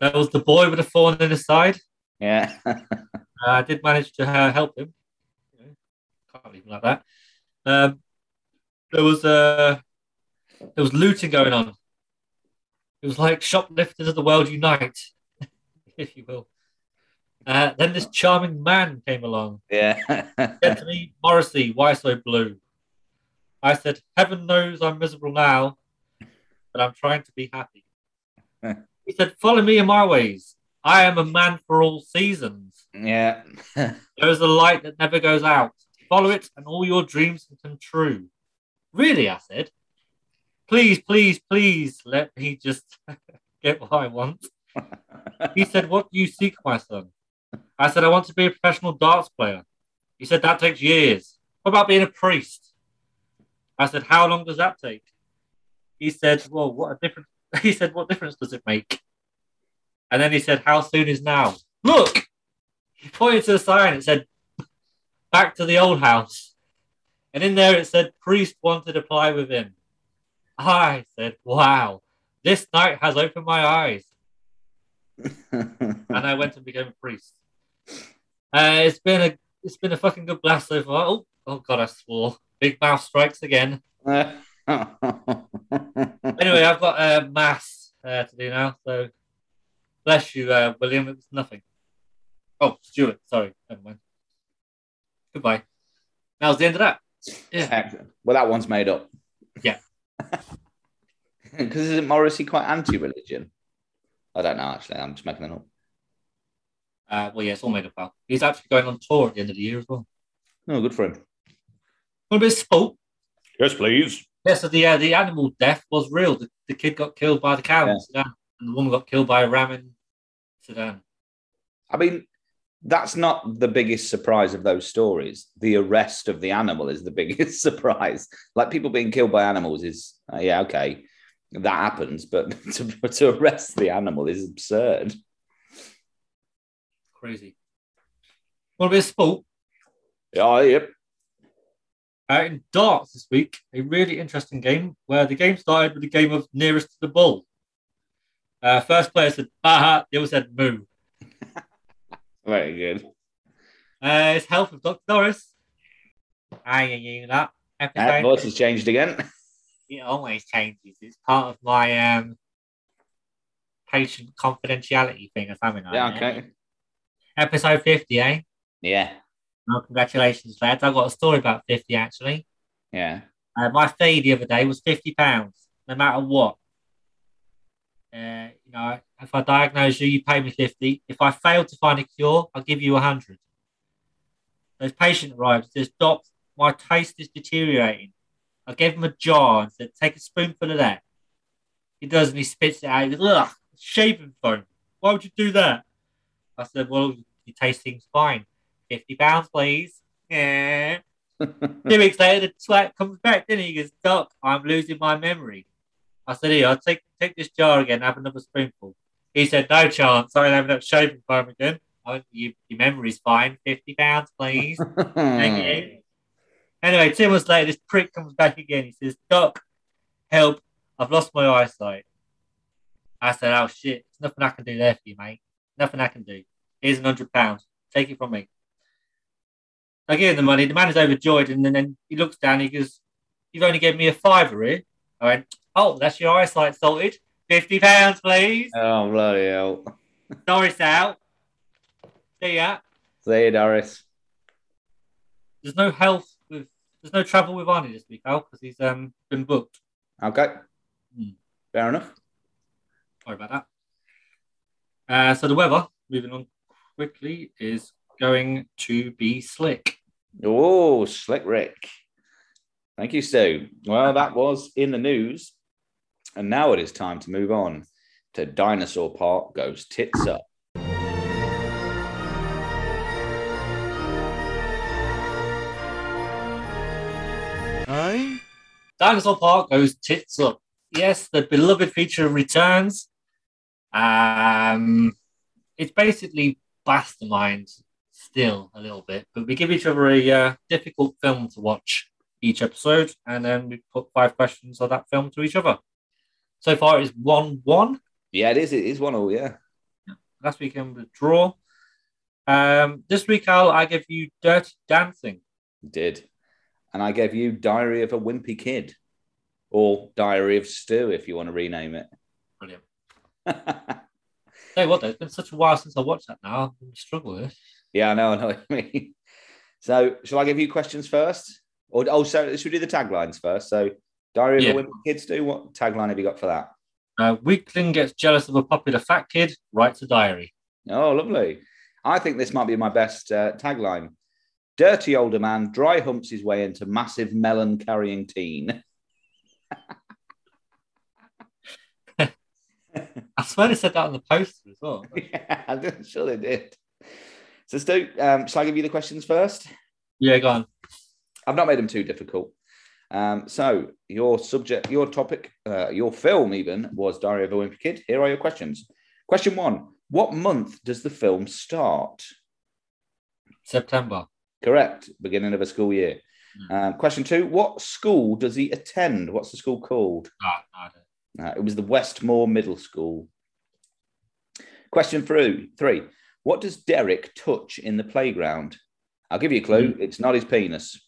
There was the boy with a thorn in his side. Yeah. Uh, I did manage to uh, help him. Can't leave him like that. Um, there was uh, there was looting going on. It was like shoplifters of the world unite, if you will. Uh, then this charming man came along. yeah. Said to me, Morrissey, why so blue? I said, Heaven knows I'm miserable now, but I'm trying to be happy. he said, Follow me in my ways. I am a man for all seasons. yeah. There is a light that never goes out. Follow it, and all your dreams can come true. Really, I said. Please, please, please, let me just get what I want. He said, What do you seek, my son? I said, I want to be a professional darts player. He said, That takes years. What about being a priest? I said, How long does that take? He said, Well, what a difference. He said, What difference does it make? And then he said, How soon is now? Look! He pointed to the sign. It said, Back to the old house. And in there it said, Priest wanted to apply within. I said, Wow, this night has opened my eyes. And I went and became a priest. Uh, it's been a it's been a fucking good blast so far. Oh, oh god, I swore. Big mouth strikes again. Anyway, I've got uh, mass uh, to do now. So bless you, uh, William. It was nothing. Oh, Stuart. Sorry, never mind. Goodbye. That was the end of that. Yeah. Excellent. Well, that one's made up. Yeah. Because isn't Morrissey quite anti-religion? I don't know. Actually, I'm just making that up. Uh, well, yeah, it's all made up. Pal. He's actually going on tour at the end of the year as well. Oh, good for him. A bit of sport. Yes, please. Yeah, so the uh, the animal death was real. The, the kid got killed by the cow Yeah. in Sudan, and the woman got killed by a ram in Sudan. I mean, that's not the biggest surprise of those stories. The arrest of the animal is the biggest surprise. Like people being killed by animals is, uh, yeah, okay, that happens, but to, to arrest the animal is absurd. Crazy. What a bit of sport. Yeah, yep. Uh, in darts this week, a really interesting game where the game started with a game of nearest to the bull. Uh, first player said, aha, the other said, moo. Very good. Uh, it's Health with Dr. Doris. I knew that. Episode. voice has changed again. It always changes. It's part of my um, patient confidentiality thing or something like Yeah, that. okay. Episode 50, eh? Yeah, Well, congratulations, lads. I've got a story about 50, actually. yeah. Uh, my fee the other day was fifty pounds, no matter what. Uh, you know, if I diagnose you, you pay me fifty. If I fail to find a cure, I'll give you a hundred. Those patient arrives, says, "Doc, my taste is deteriorating." I gave him a jar and said, "Take a spoonful of that." He does, and he spits it out. He goes, "Ugh, shaving foam. Why would you do that?" I said, "Well, your taste seems fine. Fifty pounds, please." Yeah. Two weeks later, the twat comes back, didn't he? He goes, Doc, I'm losing my memory. I said, Here, I'll take, take this jar again, have another spoonful. He said, No chance. I ain't having that shaving foam again. Oh, you, your memory's fine. Fifty pounds, please. Thank you. Anyway, two months later, this prick comes back again. He says, Doc, help. I've lost my eyesight. I said, Oh shit, there's nothing I can do there for you, mate. Nothing I can do. Here's an hundred pounds. Take it from me. I give him the money. The man is overjoyed, and then, then he looks down. He goes, "You've only given me a fiver here." I went, "Oh, that's your eyesight sorted. Fifty pounds, please." Oh, bloody hell. Doris out. See ya. See you, Doris. There's no health with. There's no travel with Arnie this week, Al, because he's um been booked. Okay. Hmm. Fair enough. Sorry about that. Uh, so the weather, moving on quickly, is going to be slick. Oh, Slick Rick. Thank you, Stu. Well, that was in the news. And now it is time to move on to Dinosaur Park Goes Tits Up. Aye? Dinosaur Park goes tits up. Yes, the beloved feature returns. Um, it's basically Mastermind still a little bit, but we give each other a uh, difficult film to watch each episode, and then we put five questions of that film to each other. So far, it's one one. Yeah, it is. It is one all, yeah. Last weekend was a draw. Um, this week, Al, I give you Dirty Dancing. Did. And I gave you Diary of a Wimpy Kid or Diary of Stu, if you want to rename it. Brilliant. Tell you what, though, it's been such a while since I watched that now. I'm struggling. Yeah, I know. I know what you mean. So, shall I give you questions first? Or, oh, so should we do the taglines first? So, Diary Yeah. of a Wimpy Kids do. what tagline have you got for that? Uh, Weakling gets jealous of a popular fat kid, writes a diary. Oh, lovely. I think this might be my best uh, tagline. Dirty older man dry humps his way into massive melon carrying teen. I swear they said that on the poster as well. yeah, I'm sure they did. So, Stu, um, shall I give you the questions first? yeah, go on. I've not made them too difficult. Um, so, your subject, your topic, uh, your film even was Diary of a Wimpy Kid. Here are your questions. Question one What month does the film start? September. Correct, beginning of a school year. Um, question two What school does he attend? What's the school called? Ah. Uh, it was the Westmore Middle School. Question three, three. What does Derek touch in the playground? I'll give you a clue. It's not his penis.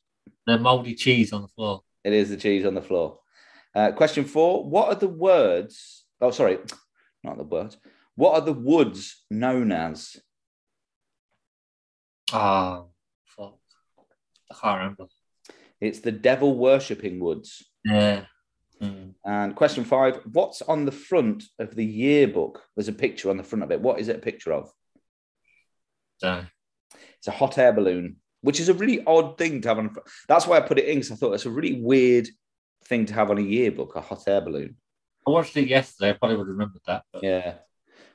The mouldy cheese on the floor. It is the cheese on the floor. Uh, question four. What are the words? Oh, sorry, not the words. What are the woods known as? Ah, fuck. I can't remember. It's the devil worshipping woods. Yeah. Hmm. And question five. What's on the front of the yearbook? There's a picture on the front of it. What is it a picture of? It's a hot air balloon, which is a really odd thing to have on. That's why I put it in because I thought it's a really weird thing to have on a yearbook, a hot air balloon. I watched it yesterday. I probably would have remembered that. But... Yeah.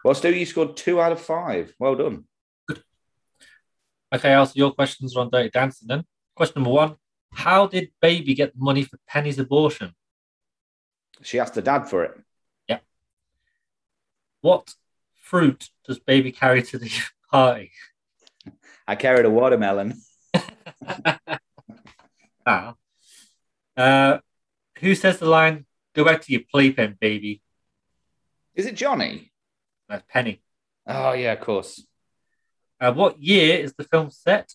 Well, Stu, you scored two out of five. Well done. Okay, also your questions are on Dirty Dancing then. Question number one How did Baby get the money for Penny's abortion? She asked her dad for it. Yeah. What fruit does Baby carry to the party? I carried a watermelon. Ah. Uh, who says the line, go back to your playpen, baby? Is it Johnny? That's Penny. Oh yeah, of course. Uh, what year is the film set?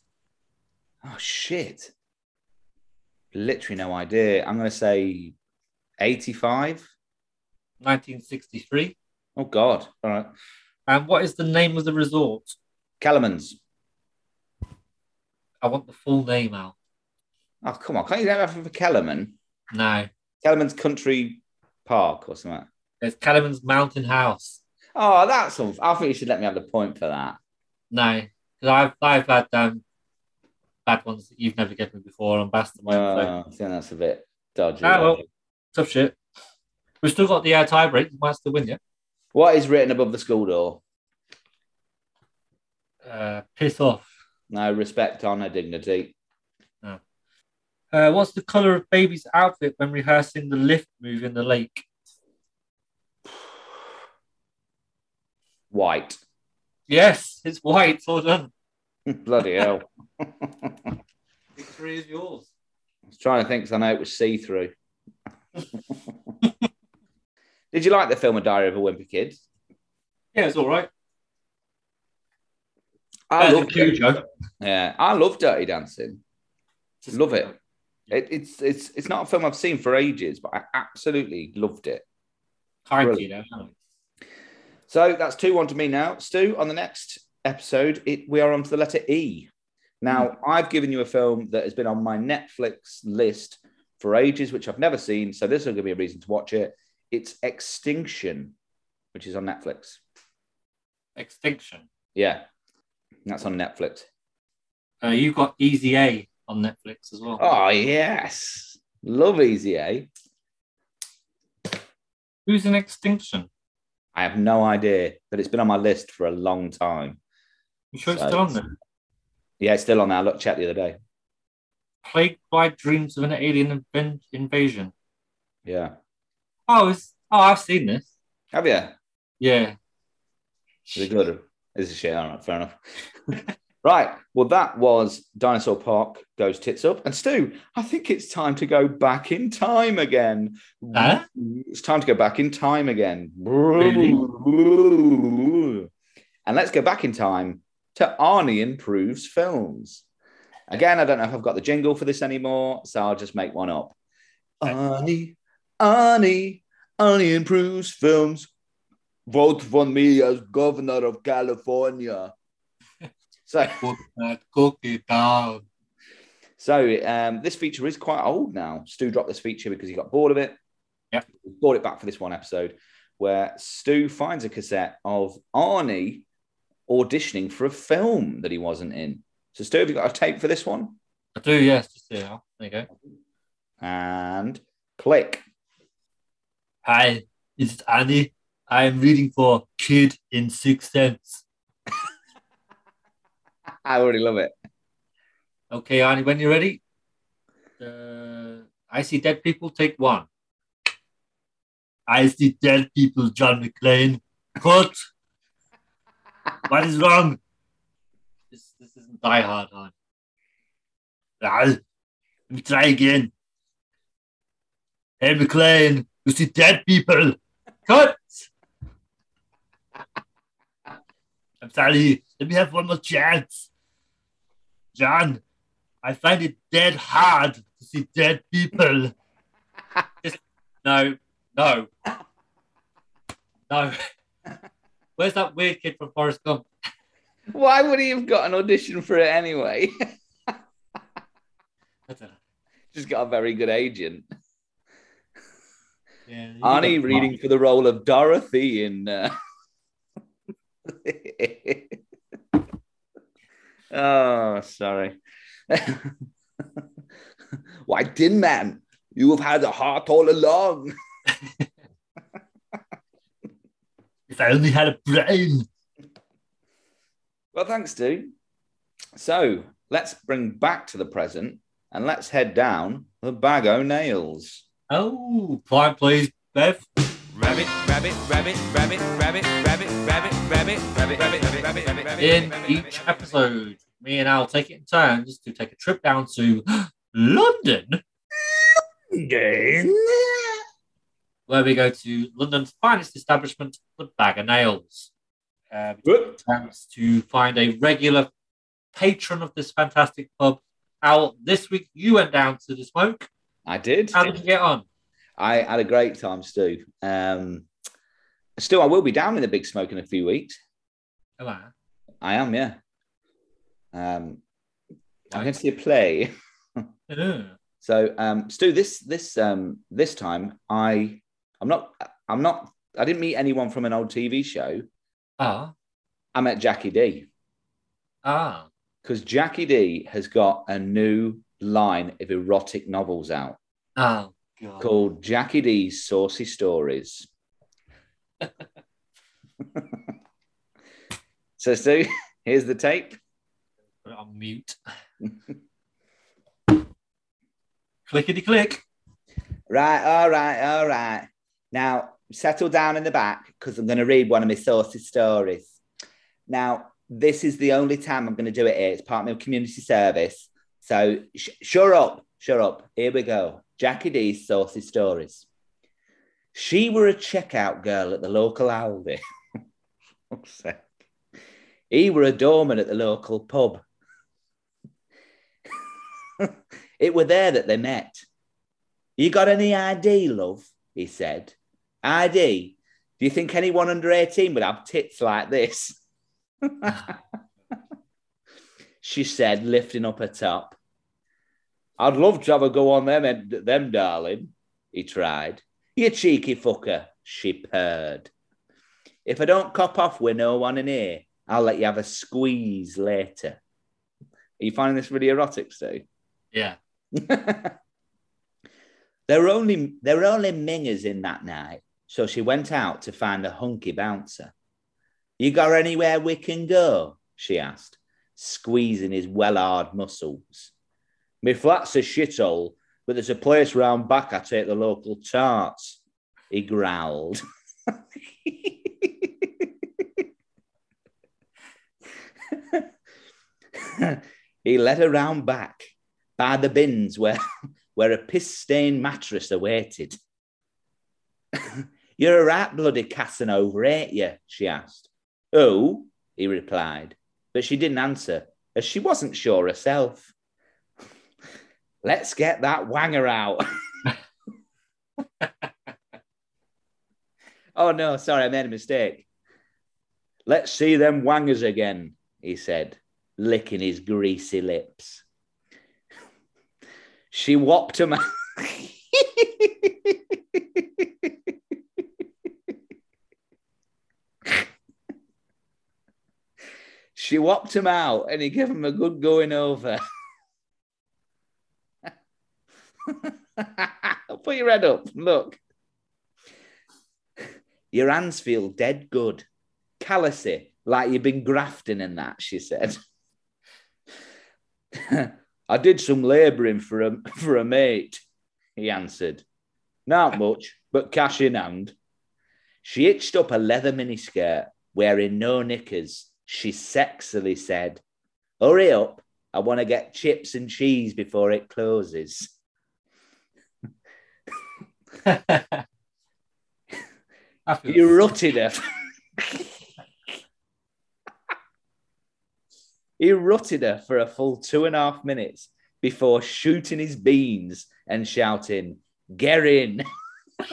Oh shit. Literally no idea. I'm going to say 85. 1963. Oh God. All right. And what is the name of the resort? Kellerman's. I want the full name out. Oh come on! Can't you have it for Kellerman? No, Kellerman's Country Park or something. it's Kellerman's Mountain House. Oh, that's. Unf- I think you should let me have the point for that. No, because I've I've had um bad ones that you've never given me before on Mastermind. so- Uh, I think that's a bit dodgy. Ah, well, tough shit. We've still got the uh, tie break. We might still win, yeah. What is written above the school door? Uh, piss off. No respect, honor, dignity. Uh, what's the color of baby's outfit when rehearsing the lift move in the lake? White. Yes, it's white. Well done. Bloody hell. Victory is yours. I was trying to think 'cause I know it was see through. Did you like the film A Diary of a Wimpy Kid? Yeah, it's all right. I Better love than Cujo. Yeah, I love Dirty Dancing. Love it. it. It's it's it's not a film I've seen for ages, but I absolutely loved it. Tarantino. So that's two one to me now. Stu, on the next episode, it, we are on to the letter E. Now, hmm. I've given you a film that has been on my Netflix list for ages, which I've never seen. So this is going to be a reason to watch it. It's Extinction, which is on Netflix. Extinction. Yeah, that's on Netflix. Uh, you've got Easy A on Netflix as well. Oh yes, love Easy A. Who's in Extinction? I have no idea, but it's been on my list for a long time. You sure it's still on there? Yeah, it's still on there. I looked checked the other day. Plagued by dreams of an alien inv- invasion. Yeah, Oh, it's, oh, I've seen this. have you? Yeah. Is it good? This is it shit? All right, fair enough. right. Well, that was Dinosaur Park goes tits up. And Stu, I think it's time to go back in time again. Huh? It's time to go back in time again. And let's go back in time to Arnie Improves Films. Again, I don't know if I've got the jingle for this anymore, so I'll just make one up. Arnie, Arnie, Arnie Improves Films. Vote for me as governor of California. So, that cookie down. so um, this feature is quite old now. Stu dropped this feature because he got bored of it. Yeah, brought it back for this one episode where Stu finds a cassette of Arnie auditioning for a film that he wasn't in. So, Stu, have you got a tape for this one? I do, yes. Just there. There you go. And click. Hi, is Annie. I am reading for Kid in Sixth Sense. I already love it. Okay, Annie, when you're ready. Uh, I see dead people. Take one. I see dead people. John McClane. Cut. what is wrong? This this isn't Die Hard, on. Ah, let me try again. Hey, McClane, you see dead people. Cut. I'm sorry. Let me have one more chance. John, I find it dead hard to see dead people. Just, no, no, no. Where's that weird kid from Forrest Gump? Why would he have got an audition for it anyway? I don't know. Just got a very good agent. Yeah, Arnie reading for the role of Dorothy in. Uh... oh, sorry. Why, Tin Man? You have had a heart all along. If I only had a brain. Well, thanks, Stu. So let's bring back to the present and let's head down the bag o' nails. Oh, quiet, please, Bev. Rabbit, rabbit, rabbit, rabbit, rabbit, rabbit, rabbit, rabbit, rabbit, rabbit, rabbit, rabbit, rabbit. In each episode, me and Al take it in turns to take a trip down to London, London. where we go to London's finest establishment, the Bag of Nails. Uh, we take a chance to find a regular patron of this fantastic pub. Al, this week you went down to the smoke. I did. How did you get on? I had a great time, Stu. Um, Stu, I will be down in the big smoke in a few weeks. On. I am, yeah. Um, I'm going to see a play. Uh, So, um, Stu, this this um, this time, I I'm not I'm not I didn't meet anyone from an old TV show. Ah, I met Jackie D ah. because Jackie D has got a new line of erotic novels out Oh, God. called Jackie D's Saucy Stories. so, Stu, here's the tape. Put it on mute. Clickety click. Right, all right, all right. Now, settle down in the back because I'm going to read one of my saucy stories. Now, this is the only time I'm going to do it here. It's part of my community service. So sh- shut up, shut up. Here we go. Jackie D's saucy stories. She were a checkout girl at the local Aldi. He were a doorman at the local pub. it were there that they met. You got any ID, love? He said. ID? Do you think anyone under 18 would have tits like this? she said, lifting up her top. I'd love to have a go on them, them, darling, he tried. You cheeky fucker, she purred. If I don't cop off with no one in here, I'll let you have a squeeze later. Are you finding this really erotic, Stu? Yeah. there were only there were only mingers in that night, so she went out to find a hunky bouncer. You got anywhere we can go? she asked, squeezing his well hard muscles. My flat's a shithole, but there's a place round back I take the local tarts, he growled. he led her round back by the bins where, where a piss stained mattress awaited. You're a right bloody Casanova, ain't you? she asked. Oh, he replied, but she didn't answer, as she wasn't sure herself. Let's get that wanger out. oh, no, sorry, I made a mistake. Let's see them wangers again, he said, licking his greasy lips. She whopped him. she whopped him out and he gave him a good going over. Put your head up. Look. Your hands feel dead good. Callousy, like you've been grafting in that, she said. I did some labouring for a for a mate, he answered. Not much, but cash in hand. She hitched up a leather miniskirt, wearing no knickers. She sexily said, Hurry up, I want to get chips and cheese before it closes. You rutted her. he rutted her for a full two and a half minutes before shooting his beans and shouting, Get in.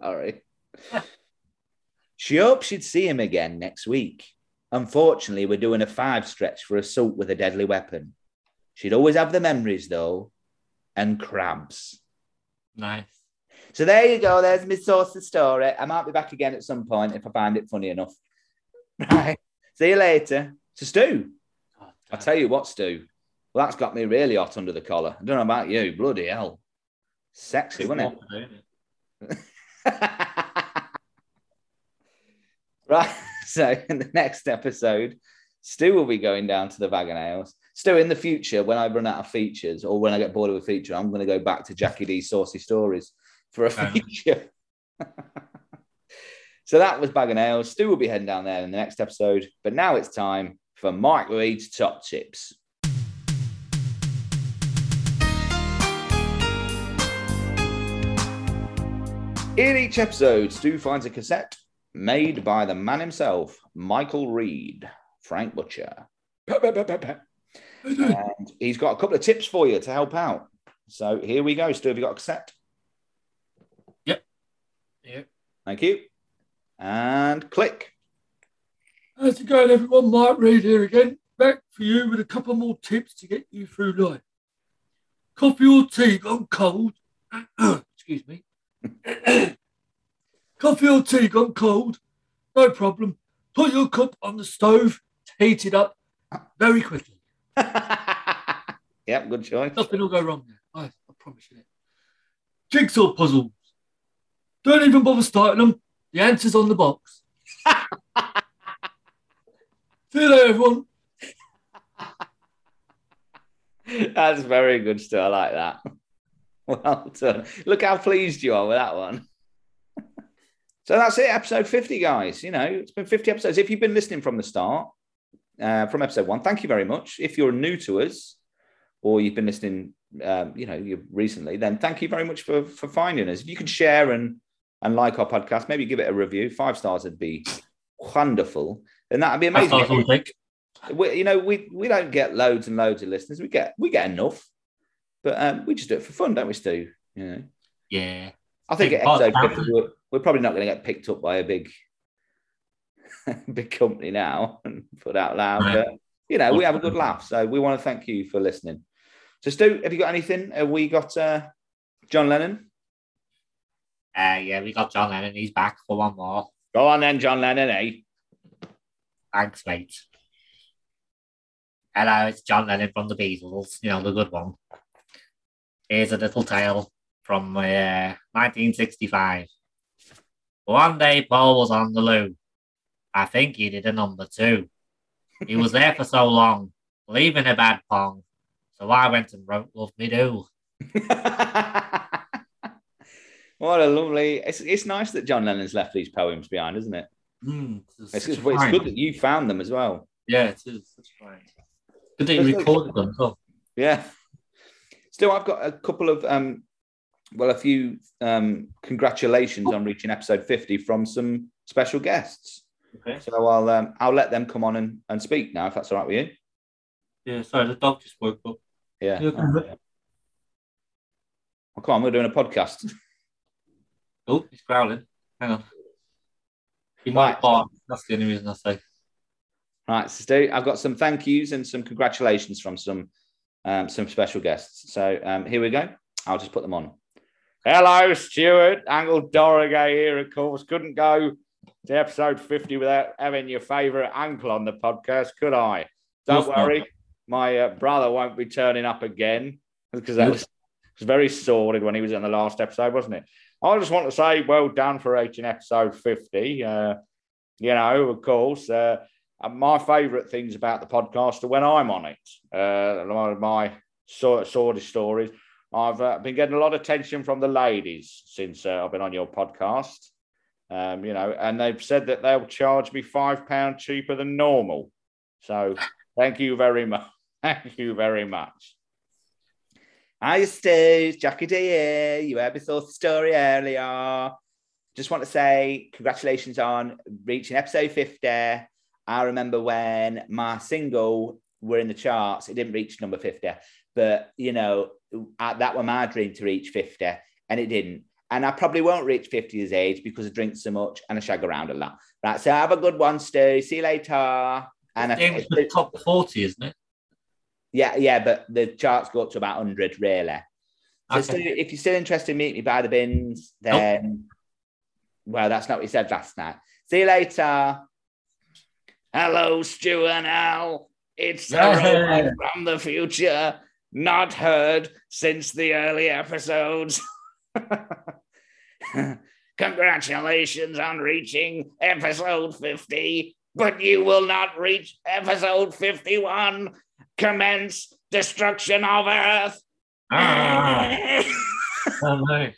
Sorry. She hoped she'd see him again next week. Unfortunately, we're doing a five stretch for assault with a deadly weapon. She'd always have the memories, though, and crabs. nice. So there you go. There's my source of story. I might be back again at some point if I find it funny enough. Right. See you later. So Stu, God, I'll tell you what, Stu. Well, that's got me really hot under the collar. I don't know about you. Bloody hell. Sexy, wasn't it? right. So in the next episode, Stu will be going down to the Bag and Stu, in the future, when I run out of features or when I get bored of a feature, I'm going to go back to Jackie D's Saucy Stories for a feature. so that was Bag and Ales. Stu will be heading down there in the next episode. But now it's time for Mike Reid's top tips. In each episode, Stu finds a cassette made by the man himself, Michael Reid, Frank Butcher. And he's got a couple of tips for you to help out. So here we go. Stu, have you got a cassette? Yep. Thank you. And click. How's it going, everyone? Mike Reid here again, back for you with a couple more tips to get you through life. Coffee or tea gone cold? Excuse me. Coffee or tea gone cold? No problem. Put your cup on the stove, heat it up very quickly. yep, good choice. Nothing will go wrong there. I, I promise you that. Jigsaw puzzles. Don't even bother starting them. The answer's on the box. See you later, everyone. That's very good, Stu. I like that. Well done. Look how pleased you are with that one. So that's it, episode 50, guys. You know, it's been 50 episodes. If you've been listening from the start, uh, from episode one, thank you very much. If you're new to us or you've been listening, um, you know, you recently, then thank you very much for for finding us. If you could share and and like our podcast, maybe give it a review. Five stars would be wonderful. And that'd be amazing. what I think. we, you know, we we don't get loads and loads of listeners. We get we get enough, but um, we just do it for fun, don't we, Stu? You know, Yeah. I think at episode 50, we're, we're probably not going to get picked up by a big big company now and put out loud, Right. but you know, we have a good laugh. So we want to thank you for listening. So, Stu, have you got anything? Have we got uh, John Lennon? Uh, yeah, we got John Lennon. He's back for one more. Go on then, John Lennon, eh? Thanks, mate. Hello, it's John Lennon from the Beatles, you know, the good one. Here's a little tale from uh, 1965. One day, Paul was on the loo. I think he did a number two. He was there for so long, leaving a bad pong. So I went and wrote Love Me Do. what a lovely. It's, it's nice that John Lennon's left these poems behind, isn't it? Mm, It's, it's, it's good that you found them as well. Yeah, it is. That's right. Good that you recorded them. So. Yeah. Still, I've got a couple of, um, well, a few um, congratulations on reaching episode 50 from some special guests. Okay. So I'll um, I'll let them come on and, and speak now, if that's all right with you. Yeah, sorry, the dog just woke up. Yeah. Okay. Oh, yeah. Well, come on, we're doing a podcast. Oh, he's growling. Hang on. He Right. might bark. That's the only reason I say. Right, so Stu, I've got some thank yous and some congratulations from some um, some special guests. So um, here we go. I'll just put them on. Hello, Stuart. Angle Dorriga here, of course. Couldn't go to episode 50 without having your favourite uncle on the podcast, could I? Don't worry, my uh, brother won't be turning up again because that was, was very sordid when he was in the last episode, wasn't it? I just want to say well done for reaching episode 50. Uh, you know, of course. Uh, my favourite things about the podcast are when I'm on it. Uh, one of my sort of stories. I've uh, been getting a lot of attention from the ladies since uh, I've been on your podcast. Um, you know, and they've said that they'll charge me five pounds cheaper than normal. So thank you very much. Thank you very much. Hi, Stu. Jackie D here. You heard me thought the story earlier. Just want to say congratulations on reaching episode 50. I remember when my single were in the charts, it didn't reach number 50, but you know, that was my dream to reach 50, and it didn't. And I probably won't reach 50 years age because I drink so much and I shag around a lot. Right, so have a good one, Stu. See you later. And I, think It's the top 40, isn't it? yeah, yeah, but the charts go up to about 100, really. So Okay. Stu, if you're still interested in meet me by the bins, then well, that's not what you said last night. See you later. Hello, Stu and Al. It's from the future. Not heard since the early episodes. Congratulations on reaching episode 50, but you will not reach episode 51. Commence destruction of Earth. Ah, oh, no.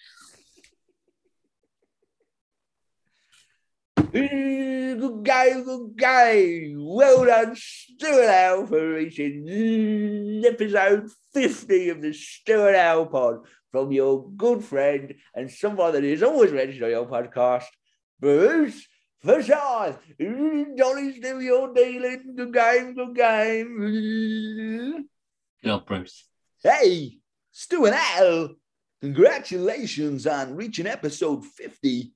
Good guy, good guy. Well done, Stu and Al, for reaching episode 50 of the Stu and Al pod from your good friend and someone that is always mentioned on your podcast, Bruce Forsyth. Johnny's do your dealing. Good game, good game. Good old Bruce. Hey, Stu and Al, congratulations on reaching episode 50.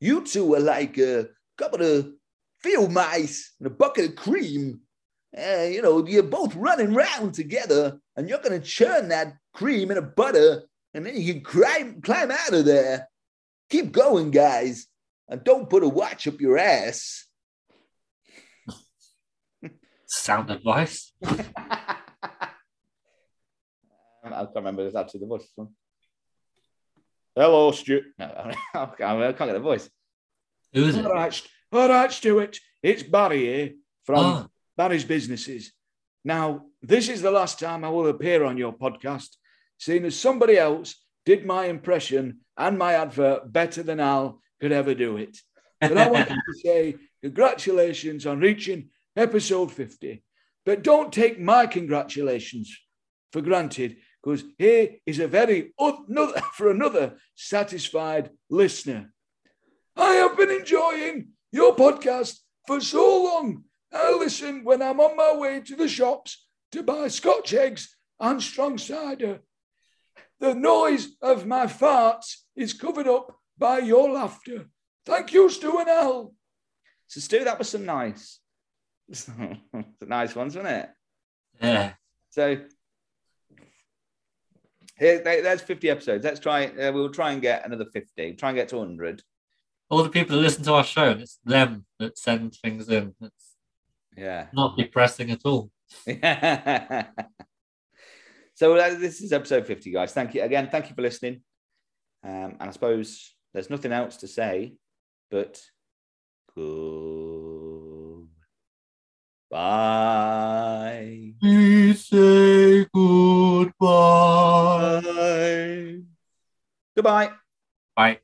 You two are like a couple of field mice and a bucket of cream. Uh, you know, you're both running around together and you're going to churn that cream in a butter and then you can climb, climb out of there. Keep going, guys. And don't put a watch up your ass. Sound advice. I can't remember if that's the voice. one. Hello, Stuart. No, I can't, get the voice. Who is it? All right, all right, Stuart. It's Barry here from Oh, Barry's Businesses. Now, this is the last time I will appear on your podcast, seeing as somebody else did my impression and my advert better than Al could ever do it. But I wanted to say congratulations on reaching episode 50. But don't take my congratulations for granted, because here is a very oth- no- for another satisfied listener. I have been enjoying your podcast for so long. I listen when I'm on my way to the shops to buy Scotch eggs and strong cider. The noise of my farts is covered up by your laughter. Thank you, Stu and Al. So, Stu, that was some nice, some nice ones, wasn't it? Yeah. So, here, there's 50 episodes. Let's try. Uh, we'll try and get another 50. Try and get to 100. All the people that listen to our show, and it's them that send things in. It's Yeah. not depressing at all. so uh, this is episode 50, guys. Thank you again. Thank you for listening. Um, and I suppose there's nothing else to say, but good. Bye. We say goodbye. Goodbye. Bye.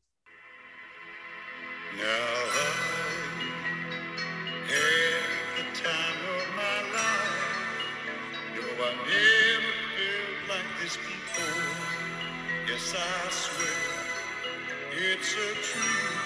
It's a I'm